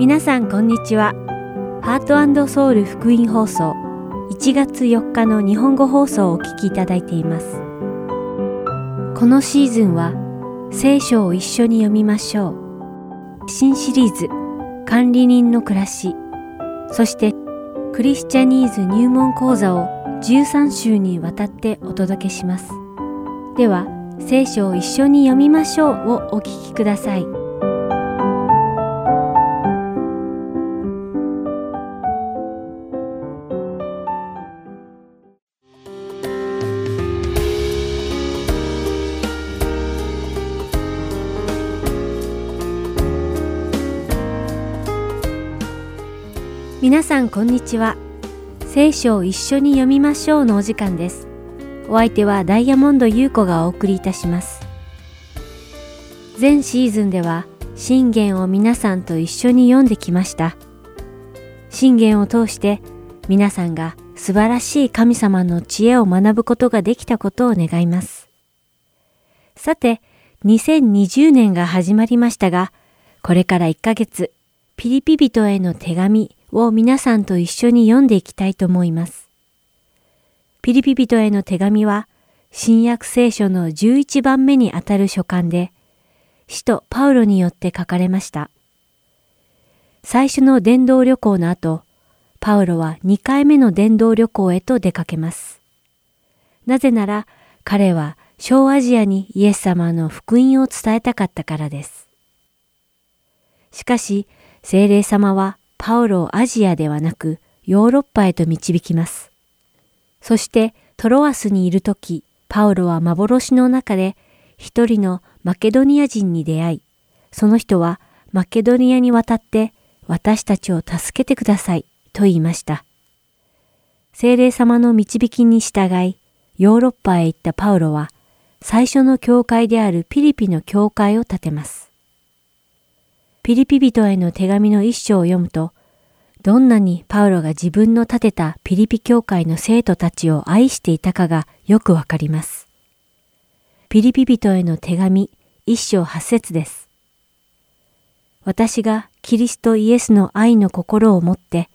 皆さんこんにちは。ハートソウル福音放送1月4日の日本語放送をお聞きいただいています。このシーズンは聖書を一緒に読みましょう。新シリーズ管理人の暮らし、そしてクリスチャニーズ入門講座を13週にわたってお届けします。では、聖書を一緒に読みましょうをお聞きください。皆さんこんにちは。聖書を一緒に読みましょうのお時間です。お相手はダイヤモンド優子がお送りいたします。前シーズンでは信玄を皆さんと一緒に読んできました。信玄を通して皆さんが素晴らしい神様の知恵を学ぶことができたことを願います。さて、2020年が始まりましたが、これから1ヶ月、ピリピ人への手紙を皆さんと一緒に読んでいきたいと思います。ピリピ人への手紙は、新約聖書の11番目にあたる書簡で、使徒パウロによって書かれました。最初の伝道旅行の後、パウロは2回目の伝道旅行へと出かけます。なぜなら彼は小アジアにイエス様の福音を伝えたかったからです。しかし、精霊様はパウロをアジアではなくヨーロッパへと導きます。そしてトロアスにいるとき、パウロは幻の中で一人のマケドニア人に出会い、その人はマケドニアに渡って私たちを助けてくださいと言いました。精霊様の導きに従い、ヨーロッパへ行ったパウロは最初の教会であるピリピの教会を建てます。ピリピ人への手紙の一章を読むと、どんなにパウロが自分の建てたピリピ教会の生徒たちを愛していたかがよくわかります。ピリピ人への手紙一章八節です。私がキリストイエスの愛の心を持って、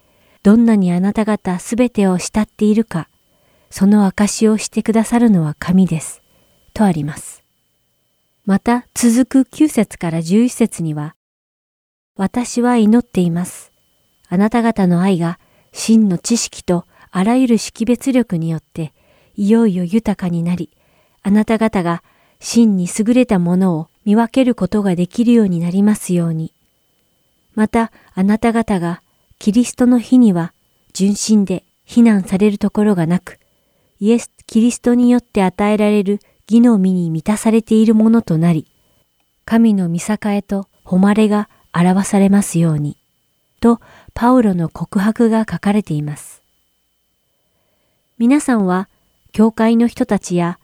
どんなにあなた方すべてを慕っているか、その証をしてくださるのは神です。とあります。また続く9節から11節には、私は祈っています。あなた方の愛が真の知識とあらゆる識別力によっていよいよ豊かになり、あなた方が真に優れたものを見分けることができるようになりますように。またあなた方がキリストの日には純真で非難されるところがなく、イエス・キリストによって与えられる義の実に満たされているものとなり、神の見栄えと誉れが表されますように、とパウロの告白が書かれています。皆さんは、教会の人たちや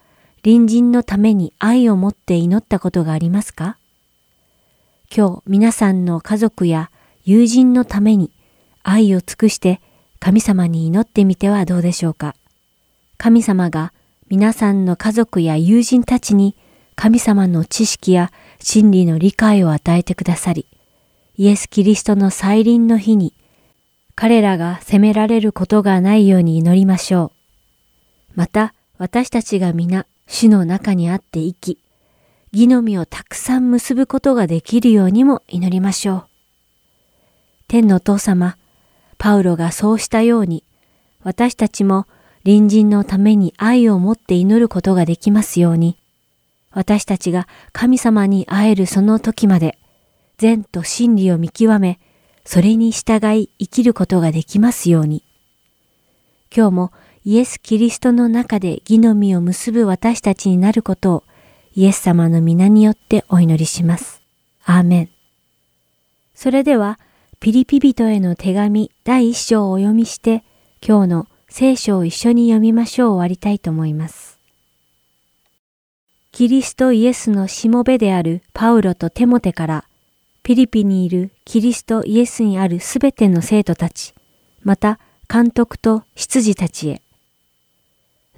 隣人のために愛を持って祈ったことがありますか？今日皆さんの家族や友人のために愛を尽くして神様に祈ってみてはどうでしょうか？神様が皆さんの家族や友人たちに神様の知識や真理の理解を与えてくださり、イエス・キリストの再臨の日に、彼らが責められることがないように祈りましょう。また、私たちが皆、主の中にあって生き、義の実をたくさん結ぶことができるようにも祈りましょう。天のお父様、パウロがそうしたように、私たちも隣人のために愛を持って祈ることができますように、私たちが神様に会えるその時まで、善と真理を見極め、それに従い生きることができますように。今日もイエス・キリストの中で義の実を結ぶ私たちになることをイエス様の皆によってお祈りします。アーメン。それでは、ピリピ人への手紙第一章をお読みして、今日の聖書を一緒に読みましょう終わりたいと思います。キリストイエスのしもべであるパウロとテモテからピリピにいるキリストイエスにあるすべての生徒たち、また監督と執事たちへ。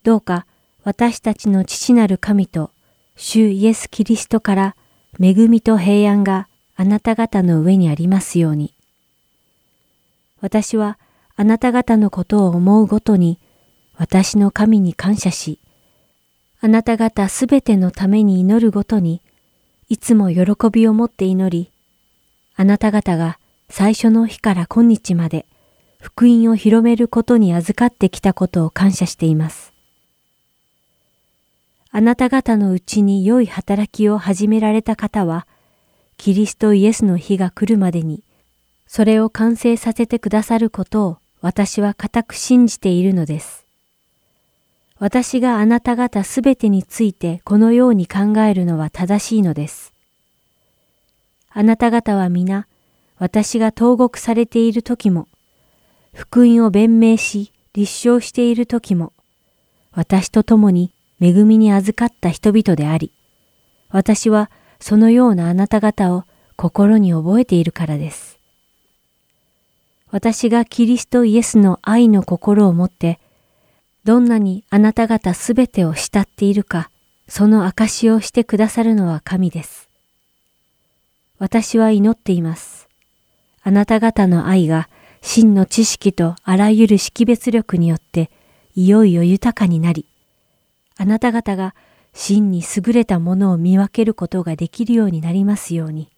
どうか私たちの父なる神と主イエス・キリストから恵みと平安があなた方の上にありますように。私はあなた方のことを思うごとに私の神に感謝し、あなた方すべてのために祈るごとに、いつも喜びを持って祈り、あなた方が最初の日から今日まで福音を広めることに預かってきたことを感謝しています。あなた方のうちに良い働きを始められた方は、キリストイエスの日が来るまでに、それを完成させてくださることを私は固く信じているのです。私があなた方すべてについてこのように考えるのは正しいのです。あなた方は皆、私が投獄されている時も、福音を弁明し、立証している時も、私と共に恵みに預かった人々であり、私はそのようなあなた方を心に覚えているからです。私がキリストイエスの愛の心を持って、どんなにあなた方すべてを慕っているか、その証をしてくださるのは神です。私は祈っています。あなた方の愛が真の知識とあらゆる識別力によっていよいよ豊かになり、あなた方が真に優れたものを見分けることができるようになりますように。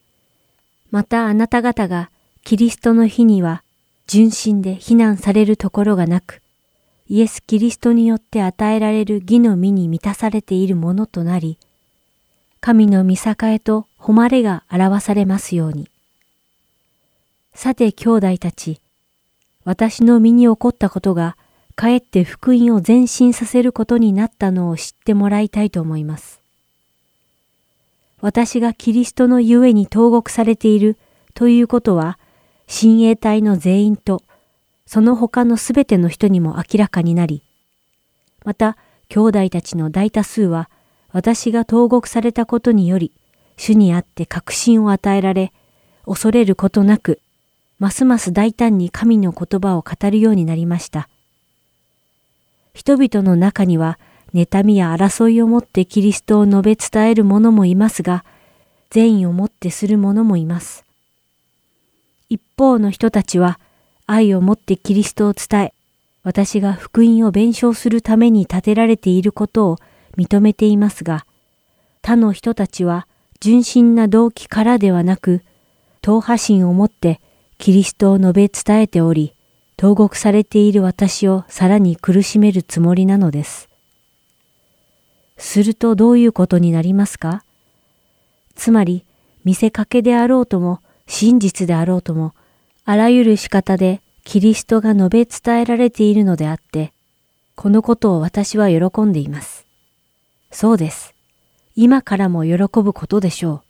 またあなた方がキリストの日には純真で非難されるところがなく、イエス・キリストによって与えられる義の実に満たされているものとなり、神の見栄えと誉れが表されますように。さて兄弟たち、私の身に起こったことが、かえって福音を前進させることになったのを知ってもらいたいと思います。私がキリストのゆえに投獄されているということは、親衛隊の全員とその他のすべての人にも明らかになり、また、兄弟たちの大多数は、私が投獄されたことにより、主にあって確信を与えられ、恐れることなく、ますます大胆に神の言葉を語るようになりました。人々の中には、妬みや争いをもってキリストを述べ伝える者もいますが、善意をもってする者もいます。一方の人たちは、愛をもってキリストを伝え、私が福音を弁償するために立てられていることを認めていますが、他の人たちは純真な動機からではなく、党派心をもってキリストを述べ伝えており、投獄されている私をさらに苦しめるつもりなのです。するとどういうことになりますか？つまり、見せかけであろうとも、真実であろうとも、あらゆる仕方でキリストが述べ伝えられているのであって、このことを私は喜んでいます。そうです。今からも喜ぶことでしょう。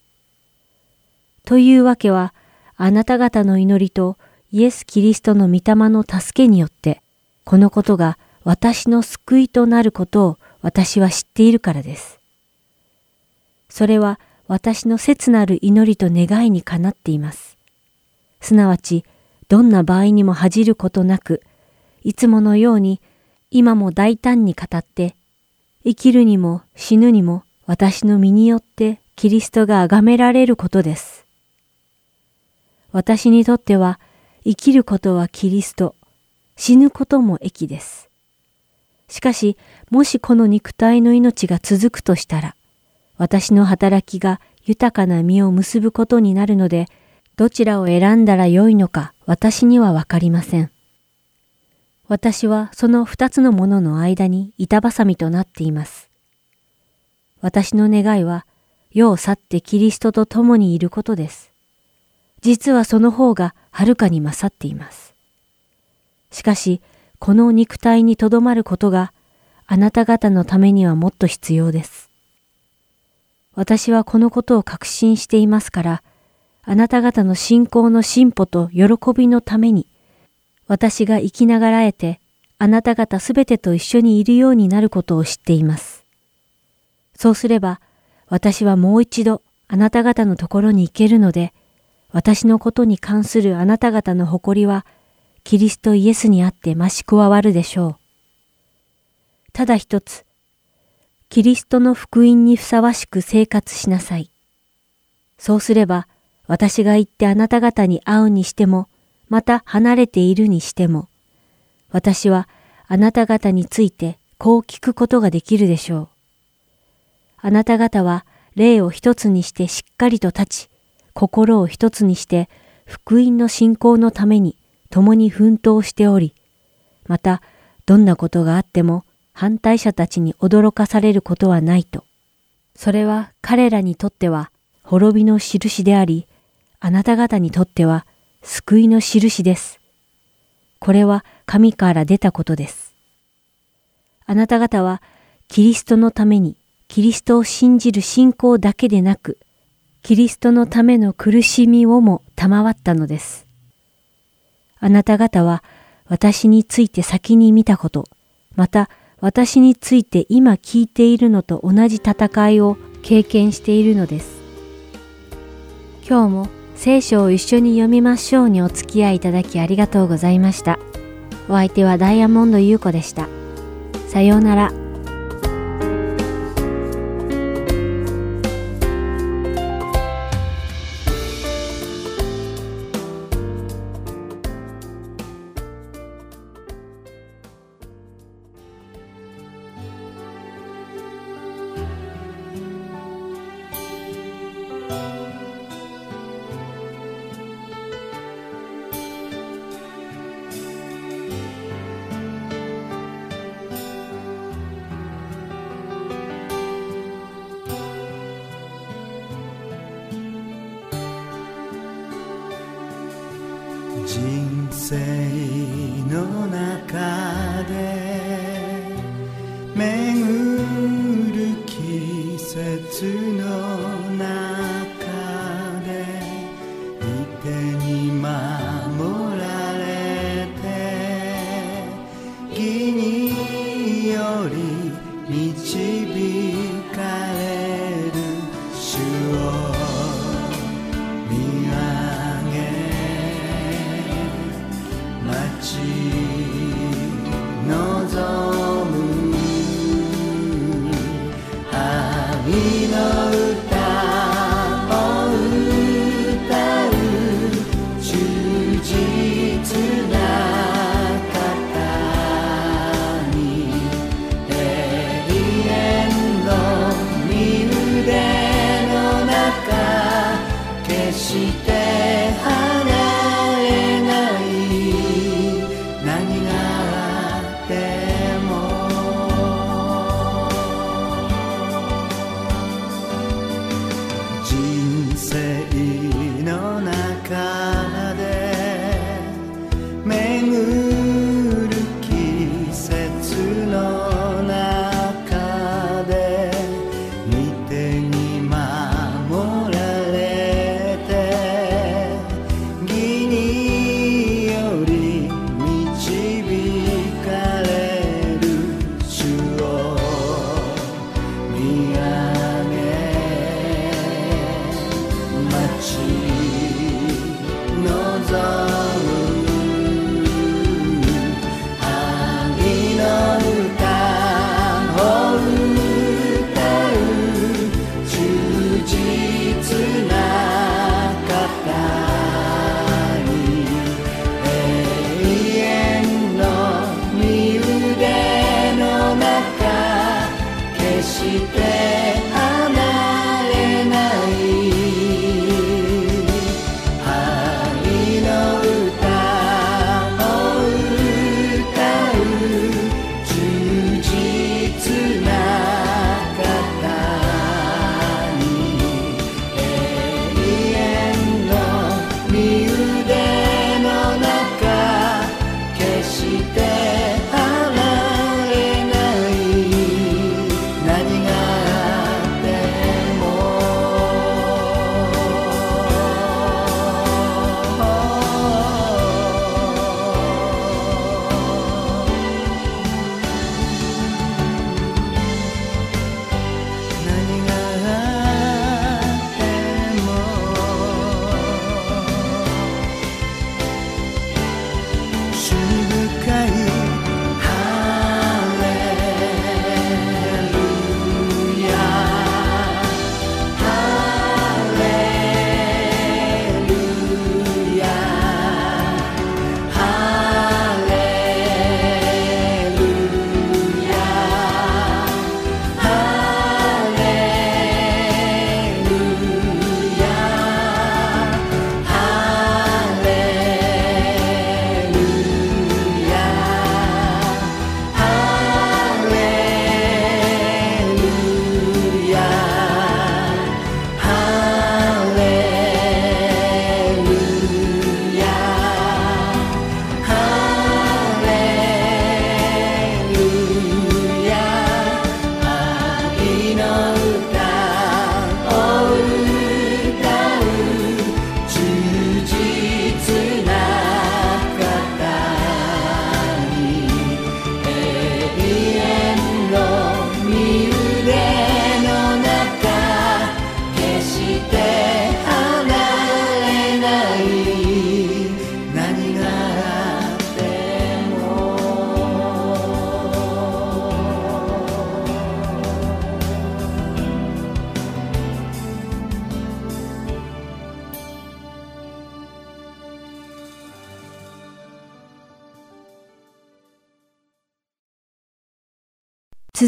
というわけは、あなた方の祈りとイエス・キリストの御霊の助けによって、このことが私の救いとなることを私は知っているからです。それは私の切なる祈りと願いにかなっています。すなわち、どんな場合にも恥じることなく、いつものように、今も大胆に語って、生きるにも死ぬにも私の身によってキリストが崇められることです。私にとっては、生きることはキリスト、死ぬことも益です。しかし、もしこの肉体の命が続くとしたら、私の働きが豊かな実を結ぶことになるので、どちらを選んだらよいのか私にはわかりません。私はその二つのものの間に板挟みとなっています。私の願いは世を去ってキリストと共にいることです。実はその方がはるかに勝っています。しかし、この肉体にとどまることがあなた方のためにはもっと必要です。私はこのことを確信していますから、あなた方の信仰の進歩と喜びのために、私が生きながらえて、あなた方すべてと一緒にいるようになることを知っています。そうすれば、私はもう一度あなた方のところに行けるので、私のことに関するあなた方の誇りは、キリストイエスにあって増し加わるでしょう。ただ一つ、キリストの福音にふさわしく生活しなさい。そうすれば、私が行ってあなた方に会うにしても、また離れているにしても、私はあなた方についてこう聞くことができるでしょう。あなた方は霊を一つにしてしっかりと立ち、心を一つにして福音の信仰のために共に奮闘しており、またどんなことがあっても反対者たちに驚かされることはないと。それは彼らにとっては滅びの印であり、あなた方にとっては救いの印です。これは神から出たことです。あなた方はキリストのためにキリストを信じる信仰だけでなく、キリストのための苦しみをも賜ったのです。あなた方は私について先に見たこと、また私について今聞いているのと同じ戦いを経験しているのです。今日も聖書を一緒に読みましょうにお付き合いいただきありがとうございました。お相手はダイヤモンド優子でした。さようなら。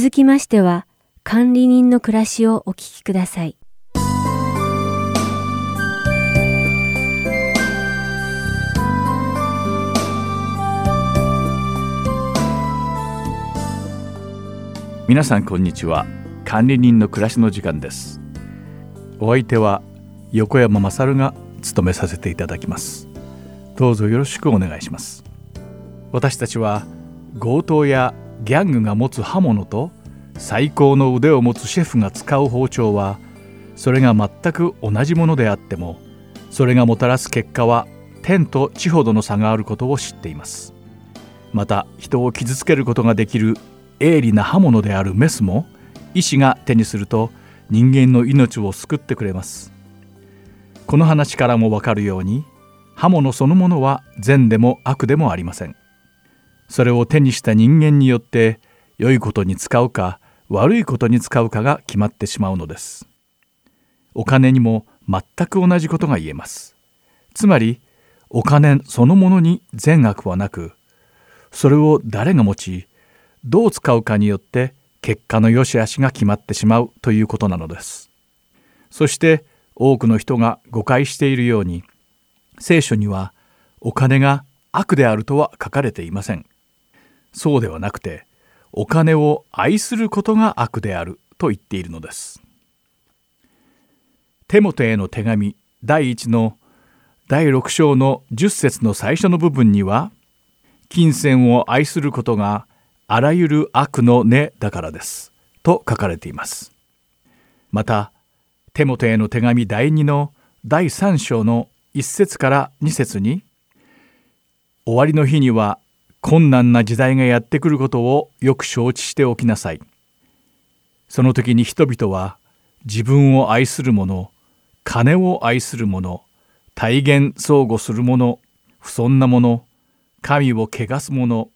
続きましては、管理人の暮らしをお聞きください。皆さんこんにちは。管理人の暮らしの時間です。お相手は横山勝が務めさせていただきます。どうぞよろしくお願いします。私たちは強盗やギャングが持つ刃物と最高の腕を持つシェフが使う包丁はそれが全く同じものであってもそれがもたらす結果は天と地ほどの差があることを知っています。また人を傷つけることができる鋭利な刃物であるメスも医師が手にすると人間の命を救ってくれます。この話からもわかるように刃物そのものは善でも悪でもありません。それを手にした人間によって良いことに使うか悪いことに使うかが決まってしまうのですお金にも全く同じことが言えますつまりお金そのものに善悪はなくそれを誰が持ちどう使うかによって結果の良し悪しが決まってしまうということなのです。そして多くの人が誤解しているように聖書にはお金が悪であるとは書かれていません。そうではなくてお金を愛することが悪であると言っているのです。テモテへの手紙第1の第6章の10節の最初の部分には金銭を愛することがあらゆる悪の根だからですと書かれていますまたテモテへの手紙第2の第3章の1節から2節に終わりの日には困難な時代がやってくることをよく承知しておきなさい。その時に人々は自分を愛する者金を愛する者体現相互する者不尊な者神を汚す者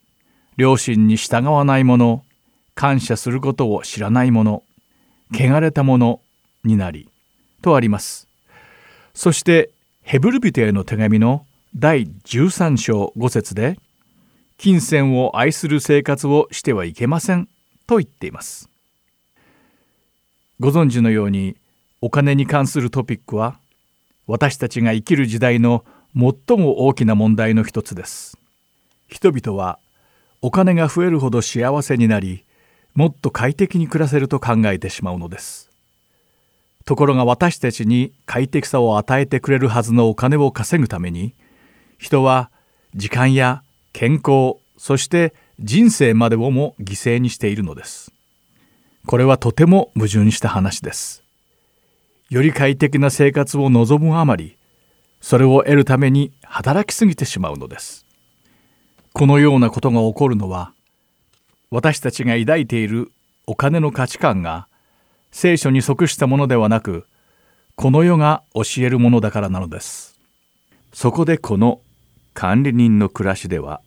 両親に従わない者感謝することを知らない者汚れた者になりとあります。そしてヘブルビテへの手紙の第13章5節で金銭を愛する生活をしてはいけませんと言っています。ご存知のようにお金に関するトピックは私たちが生きる時代の最も大きな問題の一つです。人々はお金が増えるほど幸せになりもっと快適に暮らせると考えてしまうのです。ところが私たちに快適さを与えてくれるはずのお金を稼ぐために人は時間や健康そして人生までをも犠牲にしているのです。これはとても矛盾した話です。より快適な生活を望むあまりそれを得るために働きすぎてしまうのです。このようなことが起こるのは私たちが抱いているお金の価値観が聖書に即したものではなくこの世が教えるものだからなのです。そこでこの管理人の暮らしでは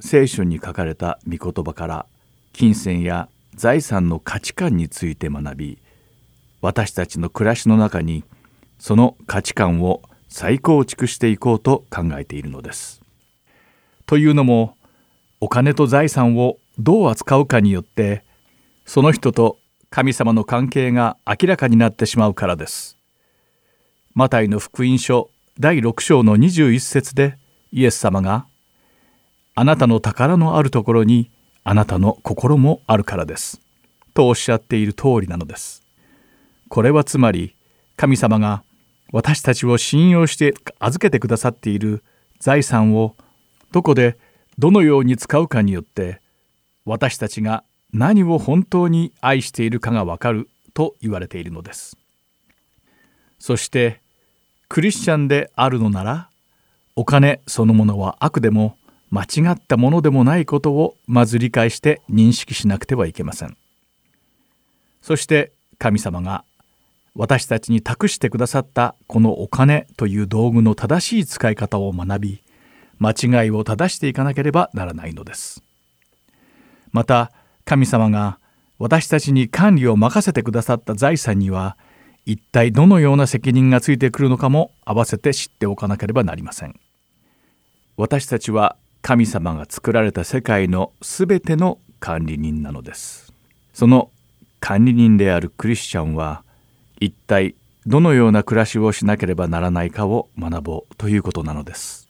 聖書に書かれた御言葉から金銭や財産の価値観について学び私たちの暮らしの中にその価値観を再構築していこうと考えているのですというのもお金と財産をどう扱うかによってその人と神様の関係が明らかになってしまうからです。マタイの福音書第6章の21節でイエス様が「あなたの宝のあるところにあなたの心もあるからです」とおっしゃっている通りなのです。これはつまり神様が私たちを信用して預けてくださっている財産をどこでどのように使うかによって私たちが何を本当に愛しているかがわかると言われているのです。そしてクリスチャンであるのならお金そのものは悪でも間違ったものでもないことをまず理解して認識しなくてはいけません。そして神様が私たちに託してくださったこのお金という道具の正しい使い方を学び間違いを正していかなければならないのです。また神様が私たちに管理を任せてくださった財産には一体どのような責任がついてくるのかも併せて知っておかなければなりません。私たちは神様が作られた世界のすべての管理人なのです。その管理人であるクリスチャンは一体どのような暮らしをしなければならないかを学ぼうということなのです。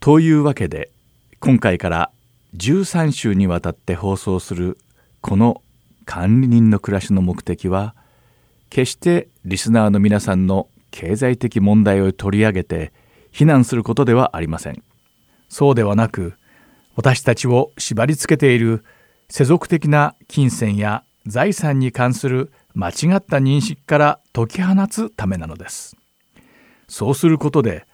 というわけで今回から13週にわたって放送するこの管理人の暮らしの目的は決してリスナーの皆さんの経済的問題を取り上げて非難することではありません。そうではなく私たちを縛り付けている世俗的な金銭や財産に関する間違った認識から解き放つためなのです。そうすることで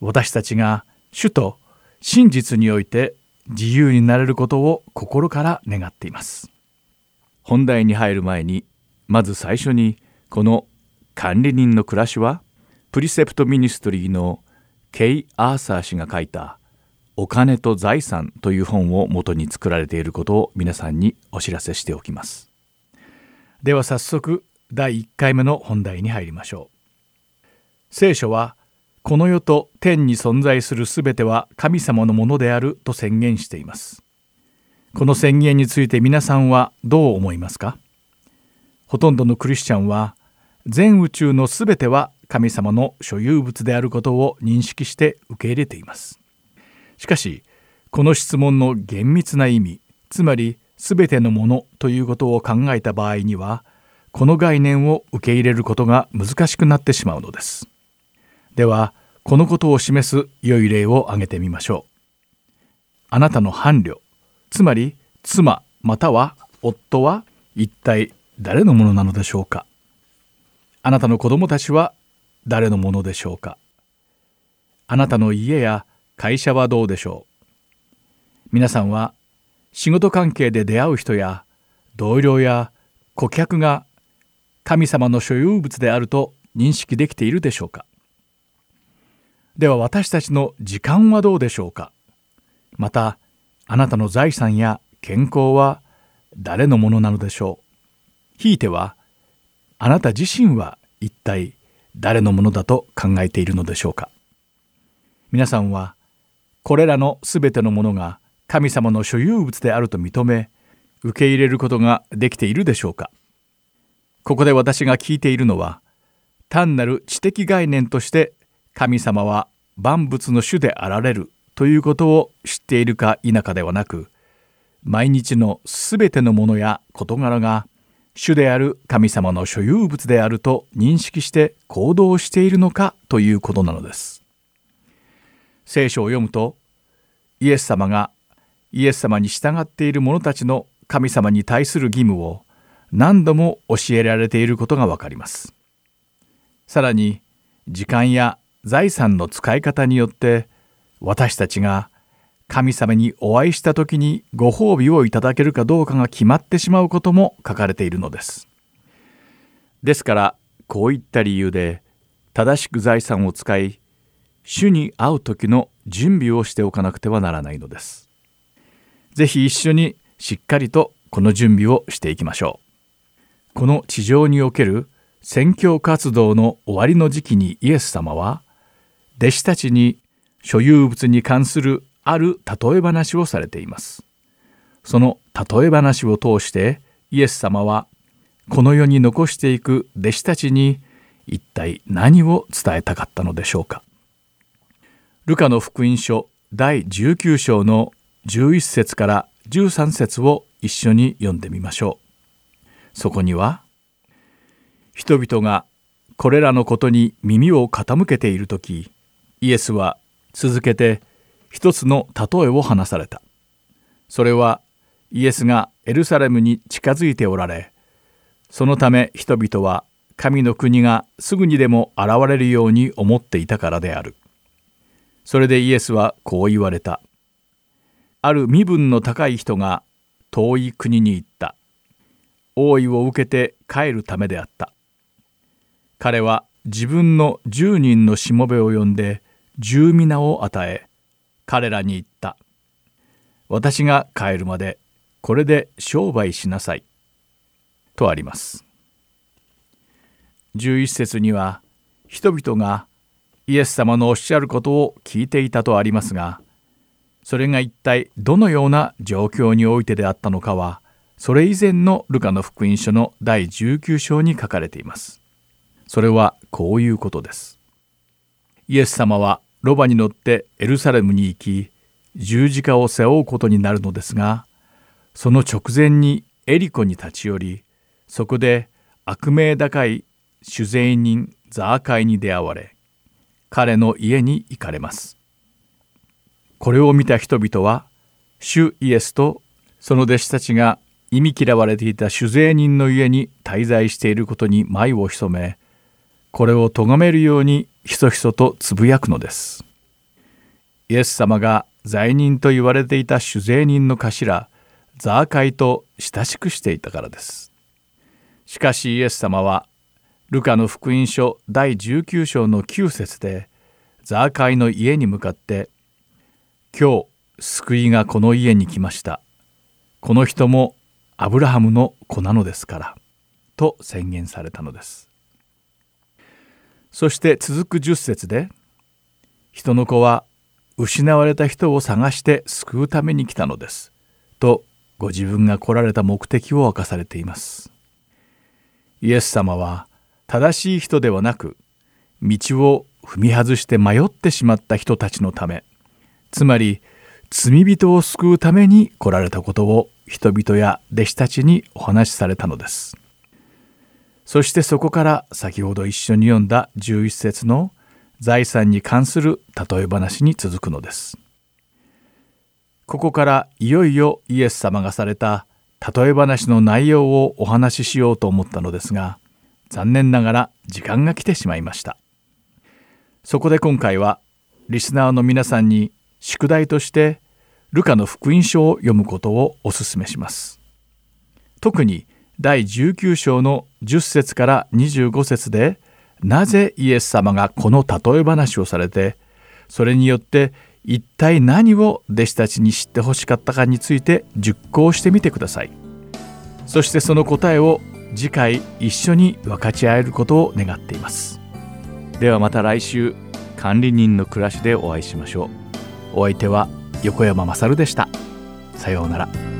私たちが主と真実において自由になれることを心から願っています。本題に入る前にまず最初にこの管理人の暮らしはプリセプトミニストリーのケイ・アーサー氏が書いた「お金と財産」という本を元に作られていることを皆さんにお知らせしておきます。では早速第1回目の本題に入りましょう。聖書はこの世と天に存在するすべては神様のものであると宣言しています。この宣言について皆さんはどう思いますか？ほとんどのクリスチャンは全宇宙のすべては神様の所有物であることを認識して受け入れています。しかしこの質問の厳密な意味つまり全てのものということを考えた場合にはこの概念を受け入れることが難しくなってしまうのです。ではこのことを示す良い例を挙げてみましょう。あなたの伴侶つまり妻または夫は一体誰のものなのでしょうかあなたの子供たちは誰のものでしょうか？あなたの家や会社はどうでしょう？皆さんは仕事関係で出会う人や同僚や顧客が神様の所有物であると認識できているでしょうか？では私たちの時間はどうでしょうか？またあなたの財産や健康は誰のものなのでしょう？ひいてはあなた自身は一体誰のものだと考えているのでしょうか。皆さんはこれらのすべてのものが神様の所有物であると認め受け入れることができているでしょうか。ここで私が聞いているのは単なる知的概念として神様は万物の主であられるということを知っているか否かではなく毎日のすべてのものや事柄が主である神様の所有物であると認識して行動しているのかということなのです。聖書を読むとイエス様がイエス様に従っている者たちの神様に対する義務を何度も教えられていることがわかります。さらに時間や財産の使い方によって私たちが神様にお会いした時にご褒美をいただけるかどうかが決まってしまうことも書かれているのです。ですからこういった理由で正しく財産を使い主に会う時の準備をしておかなくてはならないのです。ぜひ一緒にしっかりとこの準備をしていきましょう。この地上における宣教活動の終わりの時期にイエス様は弟子たちに所有物に関するある例え話をされています。その例え話を通してイエス様はこの世に残していく弟子たちに一体何を伝えたかったのでしょうか。ルカの福音書第19章の11節から13節を一緒に読んでみましょう。そこには人々がこれらのことに耳を傾けている時イエスは続けて一つの例えを話された。それはイエスがエルサレムに近づいておられそのため人々は神の国がすぐにでも現れるように思っていたからである。それでイエスはこう言われた。ある身分の高い人が遠い国に行った。王位を受けて帰るためであった。彼は自分の10人のしもべを呼んで十皆を与え彼らに言った。私が帰るまでこれで商売しなさい。とあります。11節には人々がイエス様のおっしゃることを聞いていたとありますがそれが一体どのような状況においてであったのかはそれ以前のルカの福音書の第19章に書かれていますそれはこういうことですイエス様はロバに乗ってエルサレムに行き十字架を背負うことになるのですがその直前にエリコに立ち寄りそこで悪名高い酒税人ザーカイに出会われ彼の家に行かれます。これを見た人々は主イエスとその弟子たちが忌み嫌われていた酒税人の家に滞在していることに眉を潜めこれを咎めるようにひそひそとつぶやくのです。イエス様が罪人と言われていた酒税人の頭ザーカイと親しくしていたからです。しかしイエス様はルカの福音書第19章の9節でザーカイの家に向かって「今日救いがこの家に来ました」「この人もアブラハムの子なのですから」と宣言されたのです。そして続く10節で「人の子は失われた人を探して救うために来たのです」とご自分が来られた目的を明かされています。イエス様は正しい人ではなく道を踏み外して迷ってしまった人たちのためつまり罪人を救うために来られたことを人々や弟子たちにお話しされたのです。そしてそこから先ほど一緒に読んだ11節の財産に関する例え話に続くのです。ここからいよいよイエス様がされた例え話の内容をお話ししようと思ったのですが残念ながら時間が来てしまいましたそこで今回はリスナーの皆さんに宿題としてルカの福音書を読むことをお勧めします特に第19章の10節から25節でなぜイエス様がこの例え話をされてそれによって一体何を弟子たちに知ってほしかったかについて熟考してみてください。そしてその答えを次回一緒に分かち合えることを願っています。ではまた来週管理人の暮らしでお会いしましょう。お相手は横山まさるでした。さようなら。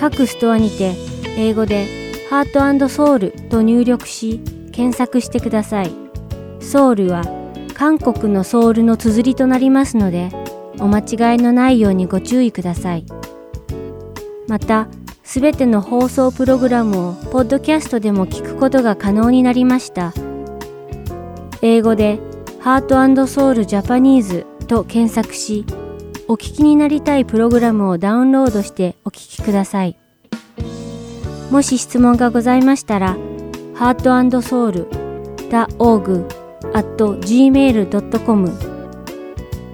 各ストアにて英語でハートソウルと入力し検索してください。ソウルは韓国のソウルの綴りとなりますのでお間違いのないようにご注意ください。また、すべての放送プログラムをポッドキャストでも聞くことが可能になりました。英語でハートソウルジャパニーズと検索し、お聞きになりたいプログラムをダウンロードしてお聞きください。もし質問がございましたら、heartandsoul.org at gmail.com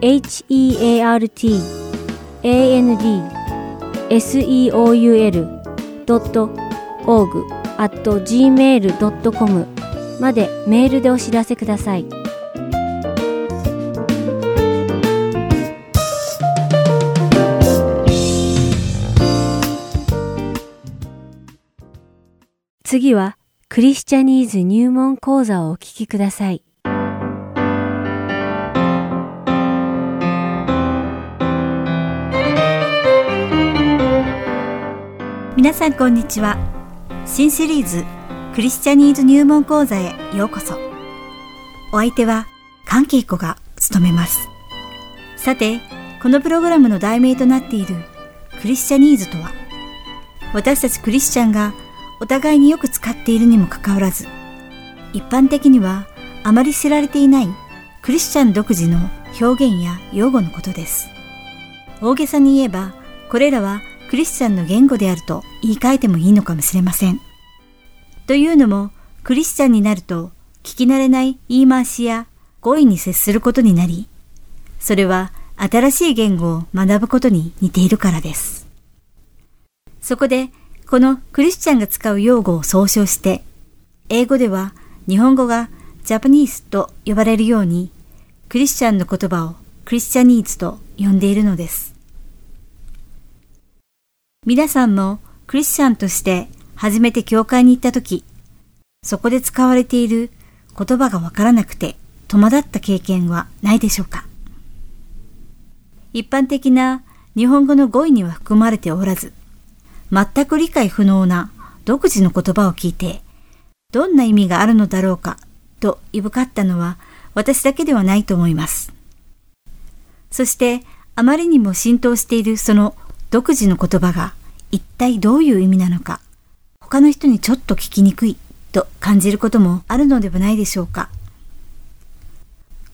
heartandseoul.org at gmail.com までメールでお知らせください。次はクリスチャニーズ入門講座をお聞きください。皆さんこんにちは。新シリーズクリスチャニーズ入門講座へようこそ。お相手は関係子が務めます。さて、このプログラムの題名となっているクリスチャニーズとは、私たちクリスチャンがお互いによく使っているにもかかわらず、一般的にはあまり知られていないクリスチャン独自の表現や用語のことです。大げさに言えば、これらはクリスチャンの言語であると言い換えてもいいのかもしれません。というのも、クリスチャンになると聞き慣れない言い回しや語彙に接することになり、それは新しい言語を学ぶことに似ているからです。そこでこのクリスチャンが使う用語を総称して、英語では日本語がジャパニーズと呼ばれるように、クリスチャンの言葉をクリスチャニーズと呼んでいるのです。皆さんもクリスチャンとして初めて教会に行った時、そこで使われている言葉がわからなくて戸惑った経験はないでしょうか？一般的な日本語の語彙には含まれておらず、全く理解不能な独自の言葉を聞いて、どんな意味があるのだろうかといぶかったのは私だけではないと思います。そしてあまりにも浸透しているその独自の言葉が一体どういう意味なのか、他の人にちょっと聞きにくいと感じることもあるのではないでしょうか。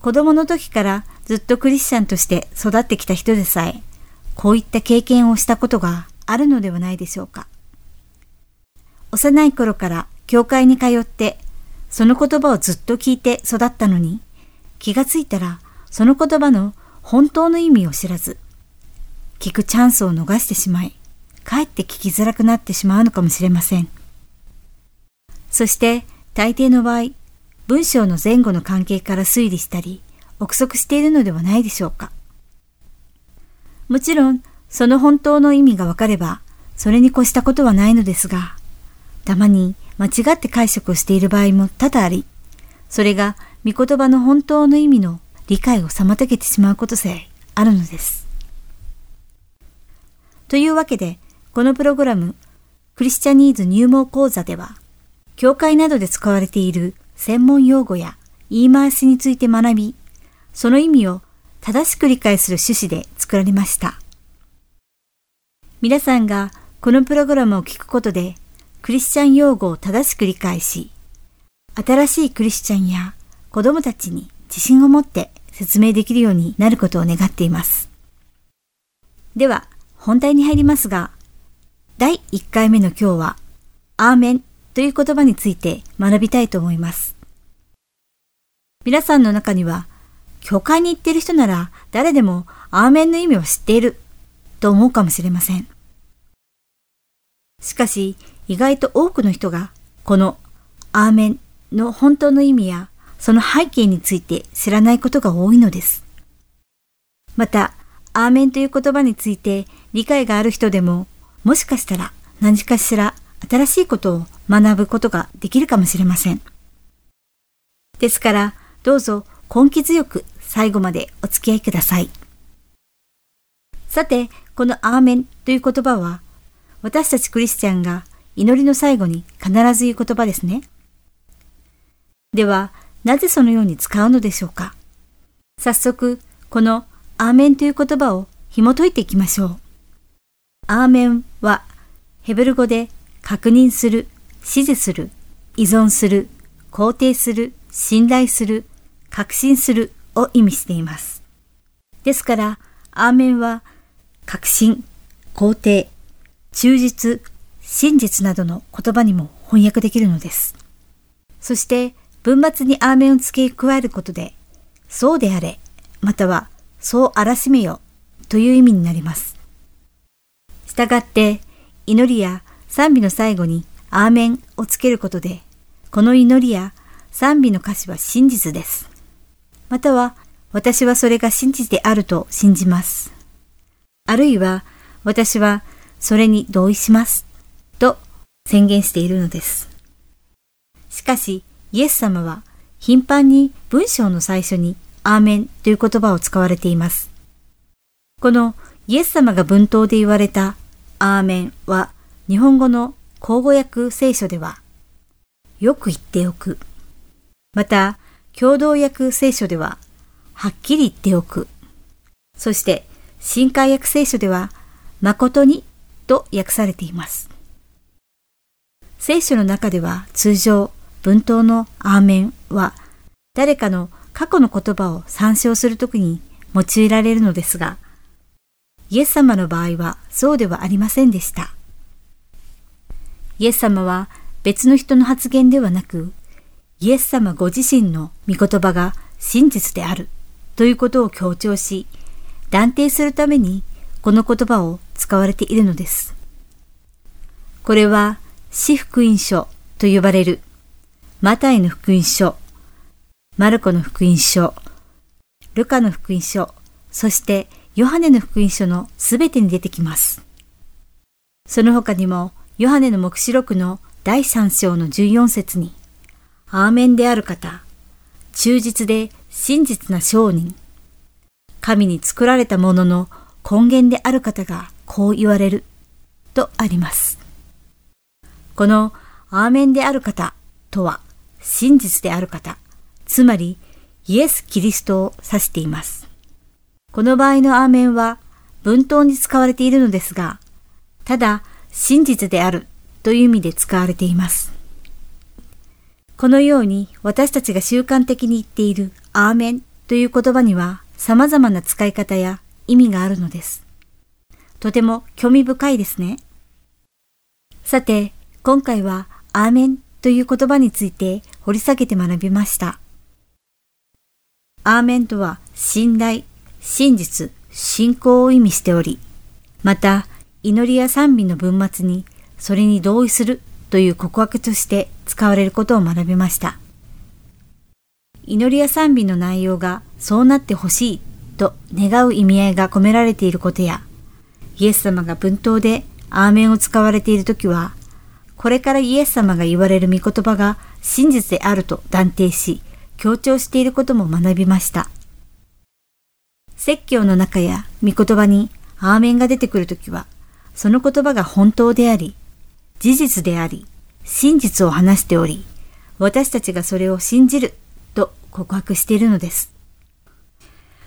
子供の時からずっとクリスチャンとして育ってきた人でさえ、こういった経験をしたことがあるのではないでしょうか。幼い頃から教会に通って、その言葉をずっと聞いて育ったのに、気がついたらその言葉の本当の意味を知らず、聞くチャンスを逃してしまい、かえって聞きづらくなってしまうのかもしれません。そして大抵の場合、文章の前後の関係から推理したり、憶測しているのではないでしょうか。もちろん、その本当の意味がわかれば、それに越したことはないのですが、たまに間違って解釈をしている場合も多々あり、それが御言葉の本当の意味の理解を妨げてしまうことさえあるのです。というわけで、このプログラム、クリスチャニーズ入門講座では、教会などで使われている専門用語や言い回しについて学び、その意味を正しく理解する趣旨で作られました。皆さんがこのプログラムを聞くことで、クリスチャン用語を正しく理解し、新しいクリスチャンや子供たちに自信を持って説明できるようになることを願っています。では、本題に入りますが、第1回目の今日は、アーメンという言葉について学びたいと思います。皆さんの中には、教会に行ってる人なら誰でもアーメンの意味を知っていると思うかもしれません。しかし、意外と多くの人が、このアーメンの本当の意味や、その背景について知らないことが多いのです。また、アーメンという言葉について理解がある人でも、もしかしたら何かしら新しいことを学ぶことができるかもしれません。ですから、どうぞ根気強く最後までお付き合いください。さて、このアーメンという言葉は、私たちクリスチャンが祈りの最後に必ず言う言葉ですね。では、なぜそのように使うのでしょうか早速、このアーメンという言葉を紐解いていきましょう。アーメンはヘブル語で確認する、支持する、依存する、肯定する、信頼する、確信するを意味しています。ですから、アーメンは確信、肯定、忠実、真実などの言葉にも翻訳できるのです。そして、文末にアーメンを付け加えることで、そうであれ、またはそうあらしめよという意味になります。したがって、祈りや賛美の最後にアーメンをつけることで、この祈りや賛美の歌詞は真実です。または、私はそれが真実であると信じます。あるいは、私はそれに同意します。と宣言しているのです。しかし、イエス様は頻繁に文章の最初にアーメンという言葉を使われています。このイエス様が文頭で言われたアーメンは日本語の口語訳聖書ではよく言っておく。また共同訳聖書でははっきり言っておく。そして新海訳聖書では誠にと訳されています。聖書の中では通常文頭のアーメンは誰かの過去の言葉を参照するときに用いられるのですが、イエス様の場合はそうではありませんでした。イエス様は別の人の発言ではなく、イエス様ご自身の御言葉が真実であるということを強調し、断定するためにこの言葉を使われているのです。これは、死福音書と呼ばれる、マタイの福音書マルコの福音書、ルカの福音書、そしてヨハネの福音書のすべてに出てきます。その他にも、ヨハネの目視録の第3章の14節に、アーメンである方、忠実で真実な商人、神に作られたものの根源である方がこう言われる、とあります。このアーメンである方とは、真実である方、つまりイエス・キリストを指しています。この場合のアーメンは文頭に使われているのですが、ただ真実であるという意味で使われています。このように私たちが習慣的に言っているアーメンという言葉には様々な使い方や意味があるのです。とても興味深いですね。さて、今回はアーメンという言葉について掘り下げて学びました。アーメンとは信頼、真実、信仰を意味しており、また祈りや賛美の文末にそれに同意するという告白として使われることを学びました。祈りや賛美の内容がそうなってほしいと願う意味合いが込められていることや、イエス様が文頭でアーメンを使われているときは、これからイエス様が言われる御言葉が真実であると断定し、強調していることも学びました。説教の中や御言葉にアーメンが出てくるときは、その言葉が本当であり、事実であり、真実を話しており、私たちがそれを信じる告白しているのです。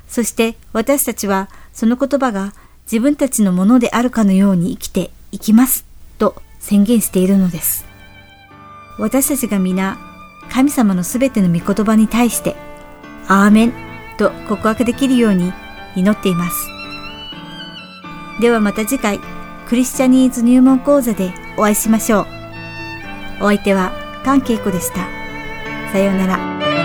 そして私たちはその言葉が自分たちのものであるかのように生きていきますと宣言しているのです。私たちが皆神様のすべての御言葉に対して、アーメンと告白できるように祈っています。ではまた次回、クリスチャニーズ入門講座でお会いしましょう。お相手は関恵子でした。さようなら。